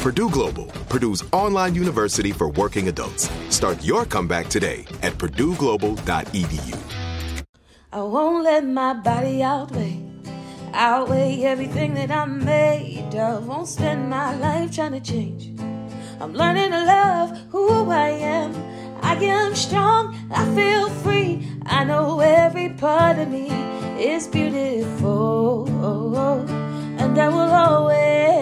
Purdue Global, Purdue's online university for working adults. Start your comeback today at purdueglobal.edu. I won't let my body outweigh, outweigh everything that I'm made of. Won't spend my life trying to change. I'm learning to love who I am. I am strong, I feel free. I know every part of me is beautiful. And I will always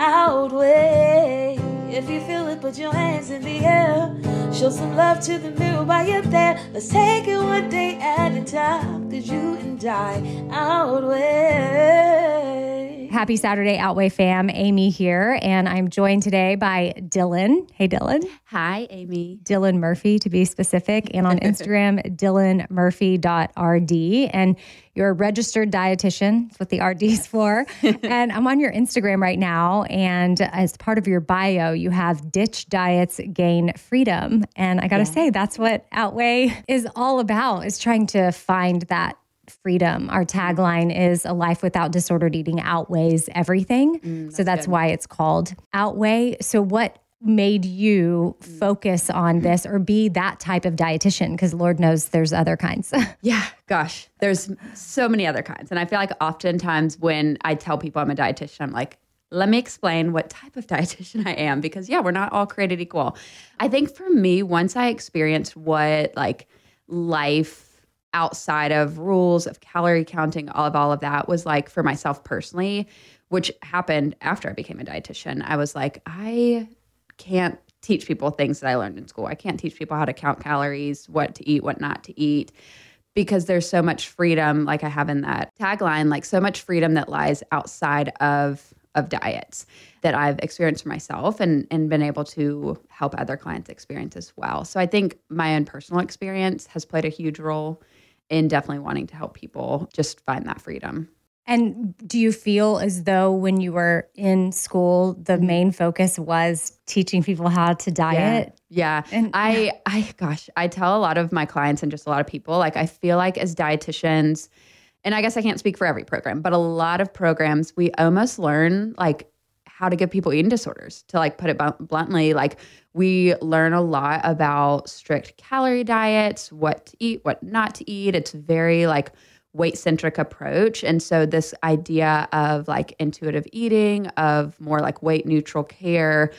outweigh. If you feel it, put your hands in the air. Show some love to the mirror while you're there. Let's take it one day at a time. Cause you and I outweigh. Happy Saturday, Outweigh fam. Amy here, and I'm joined today by Dylan. Hey, Dylan. Hi, Amy. Dylan Murphy, to be specific, and on Instagram, dylanmurphy.rd. And you're a registered dietitian. That's what the RD is for. and I'm on your Instagram right now. And as part of your bio, you have ditch diets, gain freedom. And I got to yeah. say, that's what Outweigh is all about, is trying to find that freedom. Our tagline is a life without disordered eating outweighs everything. Mm, that's so that's good. why it's called Outweigh. So what made you mm. focus on this or be that type of dietitian because lord knows there's other kinds yeah gosh there's so many other kinds and i feel like oftentimes when i tell people i'm a dietitian i'm like let me explain what type of dietitian i am because yeah we're not all created equal i think for me once i experienced what like life outside of rules of calorie counting, all of all of that was like for myself personally, which happened after I became a dietitian. I was like, I can't teach people things that I learned in school. I can't teach people how to count calories, what to eat, what not to eat. Because there's so much freedom, like I have in that tagline, like so much freedom that lies outside of of diets that I've experienced for myself and and been able to help other clients experience as well. So I think my own personal experience has played a huge role in definitely wanting to help people just find that freedom. And do you feel as though when you were in school, the mm-hmm. main focus was teaching people how to diet? Yeah. yeah. And I, I, gosh, I tell a lot of my clients and just a lot of people, like, I feel like as dietitians, and I guess I can't speak for every program, but a lot of programs, we almost learn like how to give people eating disorders. To like put it bluntly, like we learn a lot about strict calorie diets, what to eat, what not to eat. It's very like weight centric approach. And so this idea of like intuitive eating, of more like weight neutral care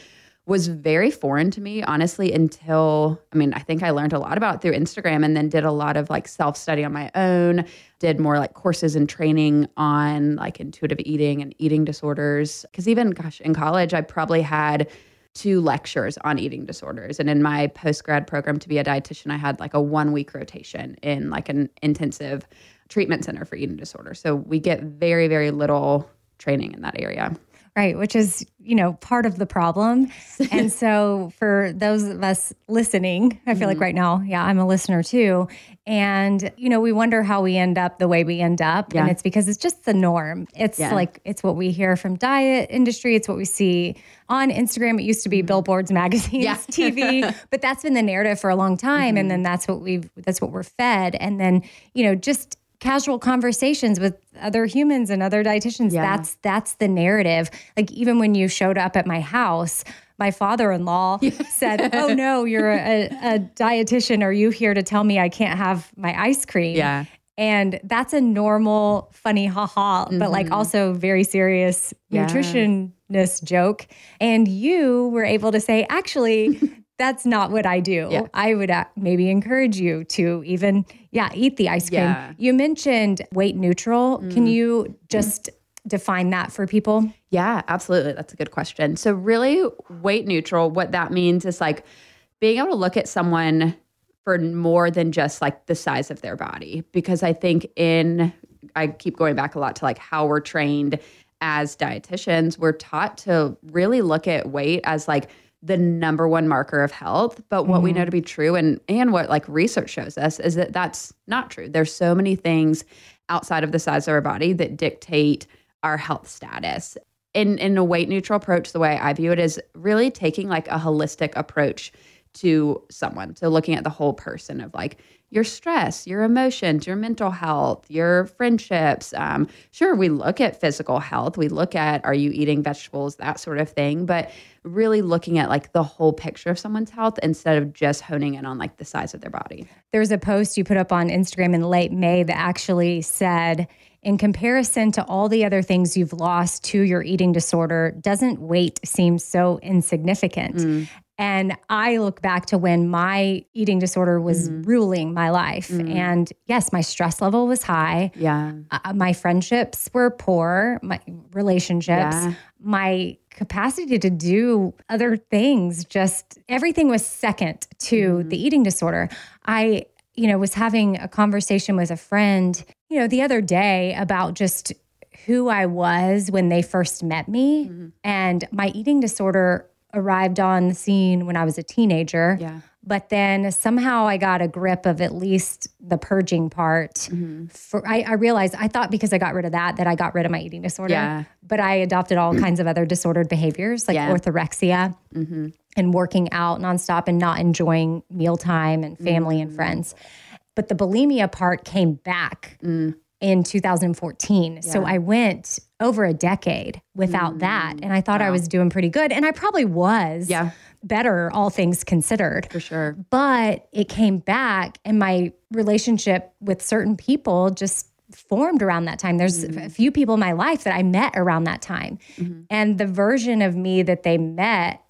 was very foreign to me, honestly, until I mean, I think I learned a lot about it through Instagram and then did a lot of like self study on my own, did more like courses and training on like intuitive eating and eating disorders. Cause even, gosh, in college, I probably had two lectures on eating disorders. And in my post grad program to be a dietitian, I had like a one week rotation in like an intensive treatment center for eating disorders. So we get very, very little training in that area. Right, which is, you know, part of the problem. and so for those of us listening, I feel like Mm-hmm. right now, yeah, I'm a listener too. And, you know, we wonder how we end up the way we end up. Yeah. And it's because it's just the norm. It's Yeah. like, it's what we hear from diet industry. It's what we see on Instagram. It used to be billboards, magazines, Yeah. TV, but that's been the narrative for a long time. And then that's what we've, that's what we're fed. And then, you know, just casual conversations with other humans and other dietitians Yeah. that's that's the narrative like even when you showed up at my house my father-in-law said oh no you're a, a dietitian are you here to tell me i can't have my ice cream Yeah. and that's a normal funny haha but like also very serious Mm-hmm. Yeah. nutritionist joke and you were able to say actually that's not what I do. Yeah. I would uh, maybe encourage you to even, yeah, eat the ice cream. Yeah. Mm. You mentioned weight neutral. Can you just define that for people? Yeah, absolutely. That's a good question. So, really, weight neutral, what that means is like being able to look at someone for more than just like the size of their body. Because I think in, I keep going back a lot to like how we're trained as dietitians, we're taught to really look at weight as like the number one marker of health but what we mm-hmm. know to be true and and what like research shows us is that that's not true. There's so many things outside of the size of our body that dictate our health status. In in a weight neutral approach the way i view it is really taking like a holistic approach to someone so looking at the whole person of like your stress your emotions your mental health your friendships um, sure we look at physical health we look at are you eating vegetables that sort of thing but really looking at like the whole picture of someone's health instead of just honing in on like the size of their body There was a post you put up on Instagram in late May that actually said, in comparison to all the other things you've lost to your eating disorder, doesn't weight seem so insignificant? And I look back to when my eating disorder was mm-hmm. ruling my life. Mm. And yes, my stress level was high. yeah uh, uh, my friendships were poor, my relationships, Yeah. my capacity to do other things, just everything was second to mm-hmm. the eating disorder. I, you know, was having a conversation with a friend, you know, the other day about just who I was when they first met me. Mm-hmm. And my eating disorder arrived on the scene when I was a teenager. Yeah. But then somehow I got a grip of at least the purging part. Mm-hmm. For I, I realized I thought because I got rid of that that I got rid of my eating disorder. Yeah. But I adopted all kinds of other disordered behaviors like Yeah. orthorexia mm-hmm. and working out nonstop and not enjoying mealtime and family and mm. friends. But the bulimia part came back mm. In 2014. So I went over a decade without mm. that. And I thought I was doing pretty good. And I probably was Yeah. better, all things considered. for sure But it came back, and my relationship with certain people just formed around that time. There's mm. a few people in my life that I met around that time. Mm-hmm. And the version of me that they met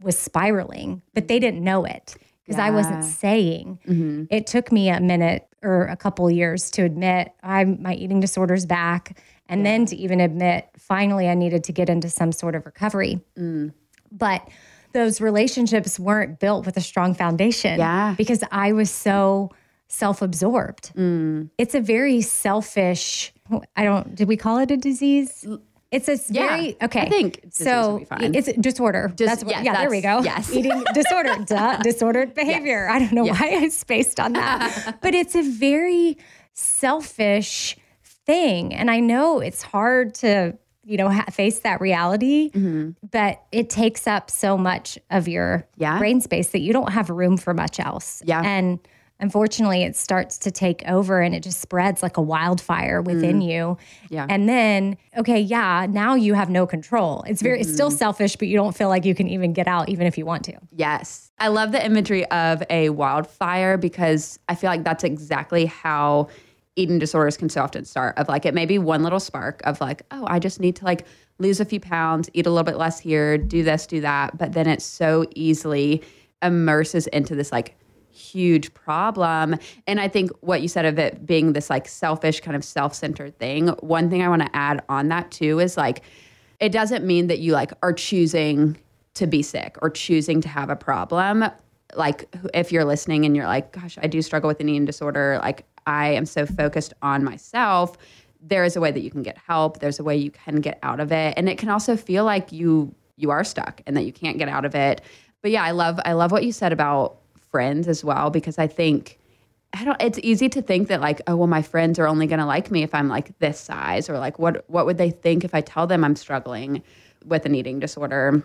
was spiraling, but they mm-hmm. didn't know it because I wasn't saying. Mm-hmm. It took me a minute or a couple years to admit I'm my eating disorder's back and then to even admit finally I needed to get into some sort of recovery. Mm. But those relationships weren't built with a strong foundation. Yeah. Because I was so self absorbed. Mm. It's a very selfish, I don't, did we call it a disease? It's a Yeah. very, okay. I think so. would be fine. It's a disorder. that's what, yeah, yeah, there we go. yes. Eating disorder, duh, disordered behavior. I don't know why I spaced on that. but it's a very selfish thing. And I know it's hard to, you know, ha- face that reality, mm-hmm. but it takes up so much of your Yeah. brain space that you don't have room for much else. Yeah. And unfortunately it starts to take over and it just spreads like a wildfire within mm. you. Yeah. And then, okay, yeah, now you have no control. It's very, it's still selfish, but you don't feel like you can even get out, even if you want to. Yes. I love the imagery of a wildfire because I feel like that's exactly how eating disorders can so often start of like it may be one little spark of like, oh, I just need to like lose a few pounds, eat a little bit less here, do this, do that. But then it so easily immerses into this like huge problem. And I think what you said of it being this like selfish, kind of self centered thing, one thing I want to add on that too is like, it doesn't mean that you like are choosing to be sick or choosing to have a problem. Like if you're listening and you're like, gosh, I do struggle with an eating disorder, like I am so focused on myself, there is a way that you can get help. There's a way you can get out of it. And it can also feel like you you are stuck and that you can't get out of it. But yeah, I love I love what you said about friends as well because I think I don't it's easy to think that like oh well my friends are only going to like me if I'm like this size or like what what would they think if I tell them I'm struggling with an eating disorder.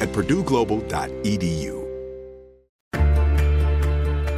at purdueglobal.edu.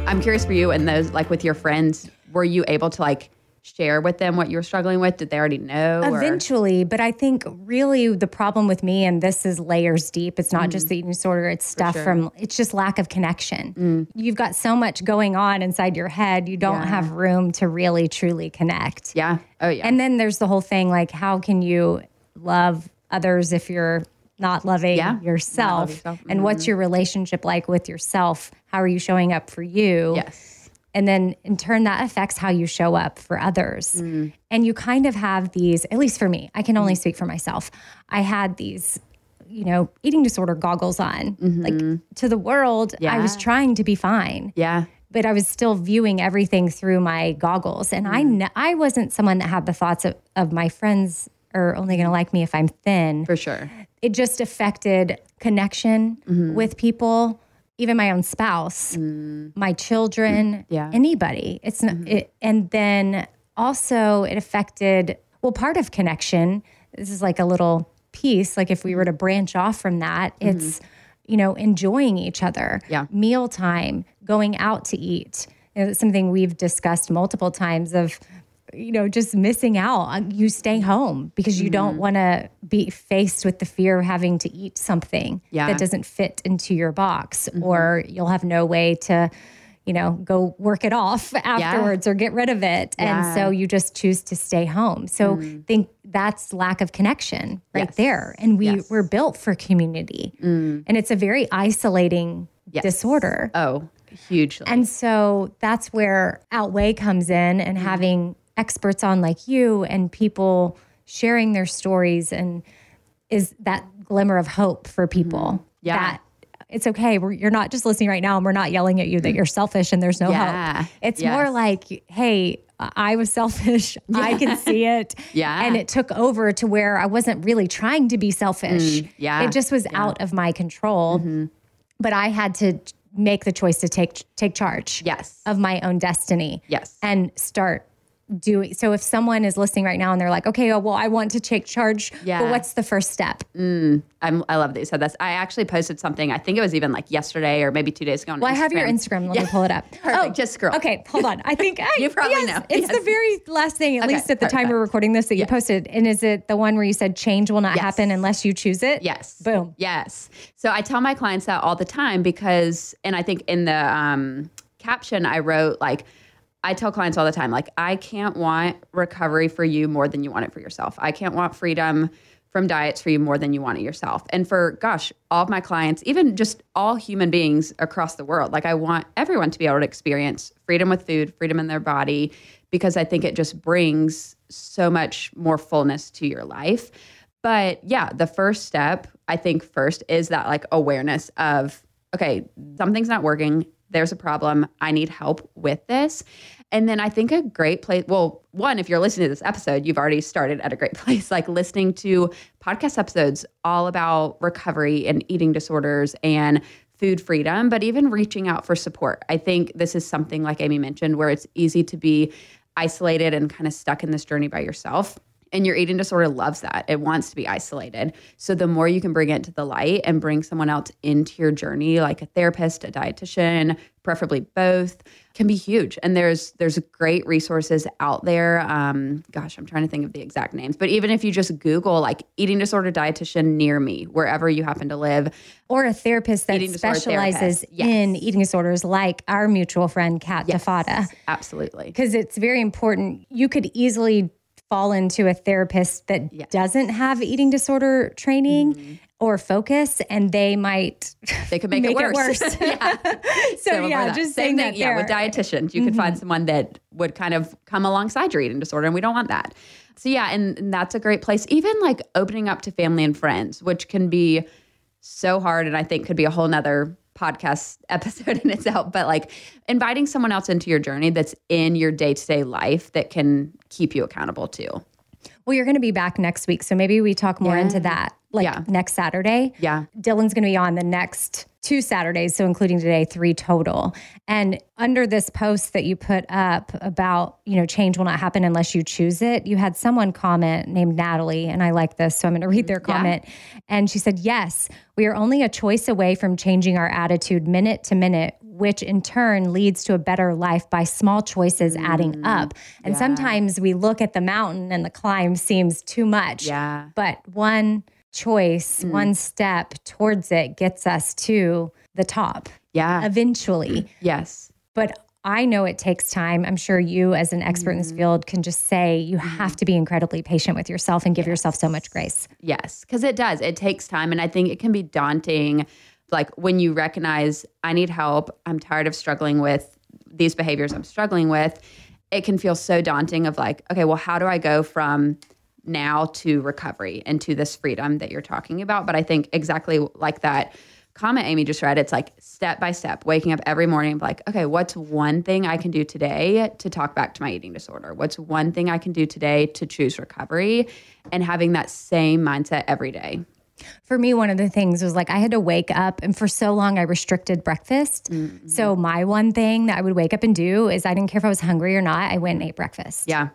I'm curious for you and those like with your friends, were you able to like share with them what you were struggling with? Did they already know? or- Eventually, but I think really the problem with me, and this is layers deep, it's not just mm. the eating disorder, it's stuff sure. from, it's just lack of connection. Mm. You've got so much going on inside your head, you don't Yeah. have room to really truly connect. Yeah. Oh yeah. And then there's the whole thing like, how can you love others if you're not loving Yeah, yourself? love yourself. And what's your relationship like with yourself? How are you showing up for you? yes. And then in turn, that affects how you show up for others. Mm. And you kind of have these, at least for me, I can only speak for myself. I had these, you know, eating disorder goggles on. Like to the world, I was trying to be fine Yeah. but I was still viewing everything through my goggles. And I, Mm. kn- I wasn't someone that had the thoughts of, of my friends are only going to like me if I'm thin. For sure. It just affected connection Mm-hmm. with people, even my own spouse, my children, Mm. Yeah. Mm-hmm. anybody. It's not, it, and then also it affected, well, part of connection, this is like a little piece, like if we were to branch off from that, it's, you know, enjoying each other, Mm-hmm. Yeah. mealtime, going out to eat. You know, something we've discussed multiple times of, you know, just missing out. You stay home because you Mm-hmm. don't want to be faced with the fear of having to eat something Yeah. that doesn't fit into your box, Mm-hmm. or you'll have no way to, you know, go work it off afterwards or get rid of it. And Yeah. Mm. so you just choose to stay home. So think that's lack of connection right Yes. there. And we Yes. Mm. we're built for community. And it's a very isolating Yes. disorder. Oh, hugely. And so that's where Outweigh comes in and Mm-hmm. having experts on like you and people sharing their stories and is that glimmer of hope for people. Mm-hmm. Yeah. That it's okay. We're, you're not just listening right now and we're not yelling at you that you're selfish and there's no Yeah. hope. It's Yes. more like, hey, I was selfish. I can see it. Yeah. And it took over to where I wasn't really trying to be selfish. Mm, yeah. It just was out of my control. But I had to make the choice to take take charge yes. of my own destiny Yes. and start doing so if someone is listening right now and they're like okay oh, well i want to take charge Yeah. but what's the first step I'm, I love that you said this. I actually posted something. I think it was even like yesterday or maybe two days ago. On well i have your Instagram. instagram let me pull it up Oh, Just scroll. okay hold on i think I, You probably yes, know. it's Yes. the very last thing at Okay, least at the time we're recording this that you posted and is it the one where you said change will not Yes. happen unless you choose it Yes. boom Yes. So I tell my clients that all the time because, and I think in the um, caption I wrote, like, I tell clients all the time, like, I can't want recovery for you more than you want it for yourself. I can't want freedom from diets for you more than you want it yourself. And for, gosh, all of my clients, even just all human beings across the world, like, I want everyone to be able to experience freedom with food, freedom in their body, because I think it just brings so much more fullness to your life. But yeah, the first step, I think first is that like awareness of, okay, something's not working. There's a problem. I need help with this. And then I think a great place, well, one, if you're listening to this episode, you've already started at a great place, like listening to podcast episodes all about recovery and eating disorders and food freedom, but even reaching out for support. I think this is something like Amy mentioned, where it's easy to be isolated and kind of stuck in this journey by yourself. And your eating disorder loves that. It wants to be isolated. So the more you can bring it to the light and bring someone else into your journey, like a therapist, a dietitian, preferably both, can be huge. And there's there's great resources out there. Um, gosh, I'm trying to think of the exact names. But even if you just Google like eating disorder dietitian near me, wherever you happen to live, or a therapist that specializes therapist. Yes. in eating disorders like our mutual friend kat defada absolutely. because it's very important. You could easily fall into a therapist that Yes. doesn't have eating disorder training mm-hmm. or focus, and they might They could make, Make it it worse. worse. yeah. So, Similar yeah, just Same saying thing. that Yeah, with dietitians, you could find mm-hmm. someone that would kind of come alongside your eating disorder, and we don't want that. So yeah, and, and that's a great place. Even like opening up to family and friends, which can be so hard, and I think could be a whole nother podcast episode in itself. But like inviting someone else into your journey that's in your day to day life that can keep you accountable too. Well, you're going to be back next week, so maybe we talk more Yeah. into that, like Yeah. next Saturday. Yeah. Dylan's going to be on the next two Saturdays, so including today, three total. And under this post that you put up about, you know, change will not happen unless you choose it, you had someone comment named Natalie, and I like this, so I'm going to read their Yeah. comment. And she said, Yes, we are only a choice away from changing our attitude minute to minute, which in turn leads to a better life by small choices adding mm. up. And sometimes we look at the mountain and the climb seems too much. Yeah. But one choice, mm. one step towards it gets us to the top Yeah. eventually. yes. But I know it takes time. I'm sure you, as an expert in this mm-hmm. field, can just say you mm-hmm. have to be incredibly patient with yourself and give yourself so much grace. Yes, because it does. It takes time. And I think it can be daunting. Like when you recognize, I need help, I'm tired of struggling with these behaviors I'm struggling with, it can feel so daunting of like, okay, well, how do I go from now to recovery and to this freedom that you're talking about. But I think exactly like that comment Amy just read, it's like step by step, waking up every morning, like, okay, what's one thing I can do today to talk back to my eating disorder? What's one thing I can do today to choose recovery? And having that same mindset every day. For me, one of the things was like I had to wake up, and for so long I restricted breakfast. Mm-hmm. So, my one thing that I would wake up and do is I didn't care if I was hungry or not, I went and ate breakfast. Yeah.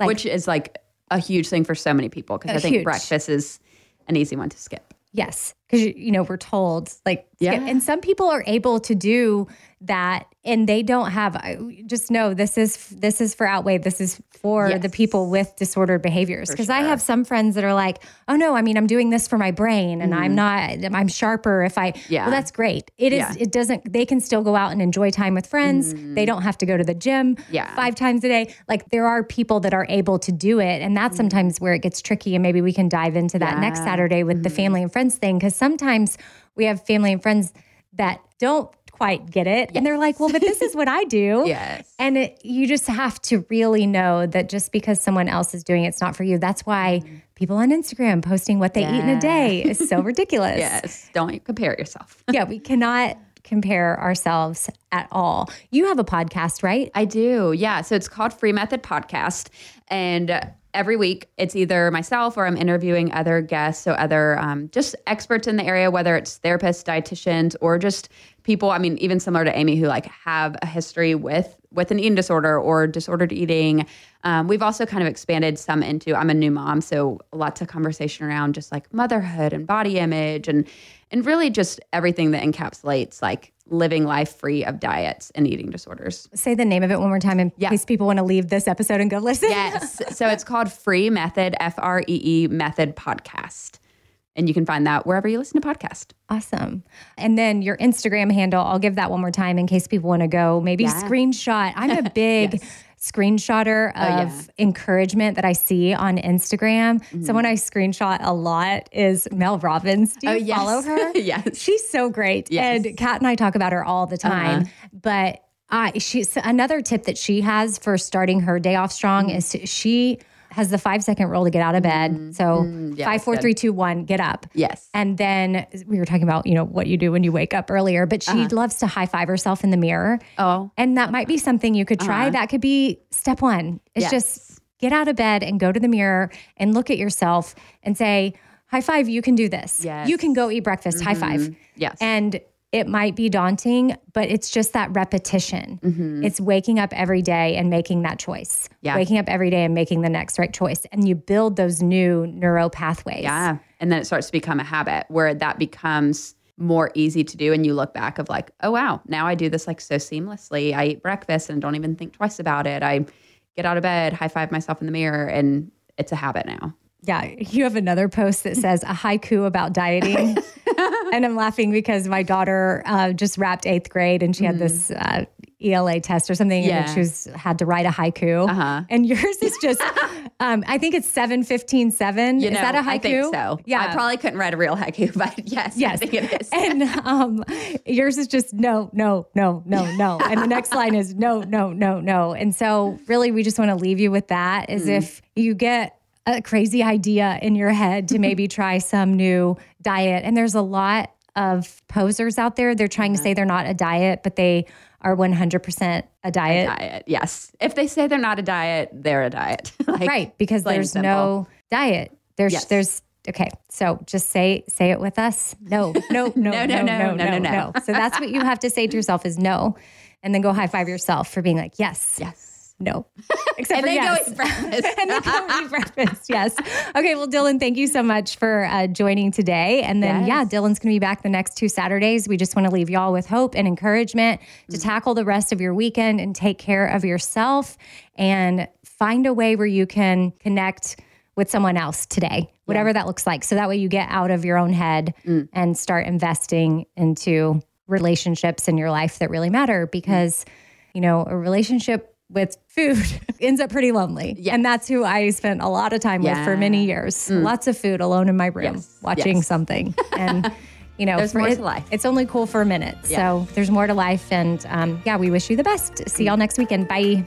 Like, Which is like a huge thing for so many people because I think huge. breakfast is an easy one to skip. Yes, because you know we're told like yeah, and some people are able to do that and they don't have just know this is this is for outweigh this is for yes. the people with disordered behaviors because sure. i have some friends that are like oh no i mean i'm doing this for my brain and mm i'm mm-hmm. not i'm sharper if i yeah well that's great it is yeah. it doesn't they can still go out and enjoy time with friends mm they don't have to go to the gym yeah. five times a day like there are people that are able to do it and that's mm sometimes where it gets tricky and maybe we can dive into that yeah. next saturday with the mm-hmm. family and friends thing because sometimes we have family and friends that don't quite get it. Yes. And they're like, well, but this is what I do. yes. And it, you just have to really know that just because someone else is doing it, it's not for you. That's why mm-hmm. people on Instagram posting what they yeah. eat in a day is so ridiculous. yes. Don't compare yourself. yeah. We cannot compare ourselves at all. You have a podcast, right? I do. Yeah. So it's called Free Method Podcast. And every week it's either myself or i'm interviewing other guests so other um, just experts in the area whether it's therapists dietitians or just people i mean even similar to amy who like have a history with with an eating disorder or disordered eating. Um, we've also kind of expanded some into i'm a new mom so lots of conversation around just like motherhood and body image and and really just everything that encapsulates like living life free of diets and eating disorders. Say the name of it one more time in yeah. case people want to leave this episode and go listen. Yes. so it's called Free Method, F R E E Method Podcast. And you can find that wherever you listen to podcasts. Awesome. And then your Instagram handle, I'll give that one more time in case people want to go maybe yeah. screenshot. I'm a big yes screenshotter oh, of yeah. encouragement that I see on Instagram. Mm-hmm. Someone I screenshot a lot is Mel Robbins. Do you oh, yes. follow her? yes. She's so great. Yes. And Kat and I talk about her all the time. Uh-huh. But I she's another tip that she has for starting her day off strong mm-hmm. is she has the five second rule to get out of bed. Mm, so mm, yes, five, four, good. three, two, one, get up. Yes. And then we were talking about, you know, what you do when you wake up earlier, but she uh-huh. loves to high five herself in the mirror. Oh. And that might be something you could try. Uh-huh. That could be step one. It's yes. just get out of bed and go to the mirror and look at yourself and say, high five, you can do this. Yes. You can go eat breakfast, mm-hmm. high five. Yes. And it might be daunting, but it's just that repetition. Mm-hmm. It's waking up every day and making that choice. Yeah. Waking up every day and making the next right choice. And you build those new neural pathways. Yeah. And then it starts to become a habit where that becomes more easy to do. And you look back of like, oh, wow, now I do this like so seamlessly. I eat breakfast and don't even think twice about it. I get out of bed, high five myself in the mirror, and it's a habit now. Yeah, you have another post that says a haiku about dieting. and I'm laughing because my daughter uh, just wrapped eighth grade and she had this uh, ELA test or something, yeah. and she was had to write a haiku. Uh-huh. And yours is just, um, I think it's seven fifteen seven. You know, is that a haiku? I think so. Yeah, I probably couldn't write a real haiku, but yes, yes, it is. and um, yours is just no, no, no, no, no, and the next line is no, no, no, no. And so, really, we just want to leave you with that. Is mm. if you get a crazy idea in your head to maybe try some new diet. And there's a lot of posers out there. They're trying to mm-hmm. say they're not a diet, but they are 100% a diet. A diet, yes. If they say they're not a diet, they're a diet. like, right, because there's no diet. There's yes. there's okay. So just say say it with us. No, no, no, no, no, no, no, no, no, no. So that's what you have to say to yourself is no, and then go high five yourself for being like yes, yes no. Except and for yes. go eat breakfast. and then go eat breakfast. Yes. Okay. Well, Dylan, thank you so much for uh, joining today. And then, yes. yeah, Dylan's going to be back the next two Saturdays. We just want to leave y'all with hope and encouragement to mm-hmm. tackle the rest of your weekend and take care of yourself and find a way where you can connect with someone else today, whatever yeah. that looks like. So that way you get out of your own head mm. and start investing into relationships in your life that really matter because, mm. you know, a relationship with food ends up pretty lonely. Yeah. And that's who I spent a lot of time yeah. with for many years. Mm. Lots of food alone in my room, yes. watching yes. something. And, you know, there's more it, to life. It's only cool for a minute. Yeah. So there's more to life. And um, yeah, we wish you the best. See y'all next weekend. Bye.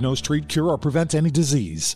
treat, cure, or prevent any disease.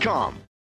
Rocketmoney.com.